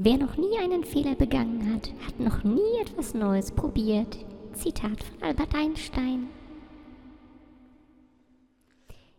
Wer noch nie einen Fehler begangen hat, hat noch nie etwas Neues probiert. Zitat von Albert Einstein.